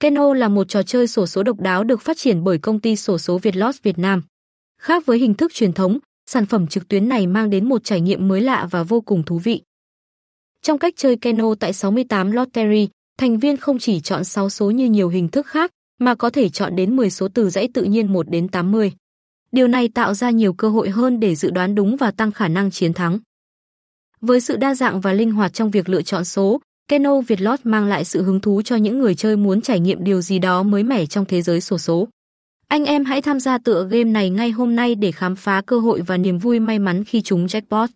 Keno là một trò chơi sổ số độc đáo được phát triển bởi công ty sổ số Vietlot Việt Nam. Khác với hình thức truyền thống, sản phẩm trực tuyến này mang đến một trải nghiệm mới lạ và vô cùng thú vị. Trong cách chơi Keno tại 68 Lottery, thành viên không chỉ chọn 6 số như nhiều hình thức khác, mà có thể chọn đến 10 số từ dãy tự nhiên 1 đến 80. Điều này tạo ra nhiều cơ hội hơn để dự đoán đúng và tăng khả năng chiến thắng. Với sự đa dạng và linh hoạt trong việc lựa chọn số, Keno Vietlot mang lại sự hứng thú cho những người chơi muốn trải nghiệm điều gì đó mới mẻ trong thế giới sổ số. Anh em hãy tham gia tựa game này ngay hôm nay để khám phá cơ hội và niềm vui may mắn khi trúng jackpot.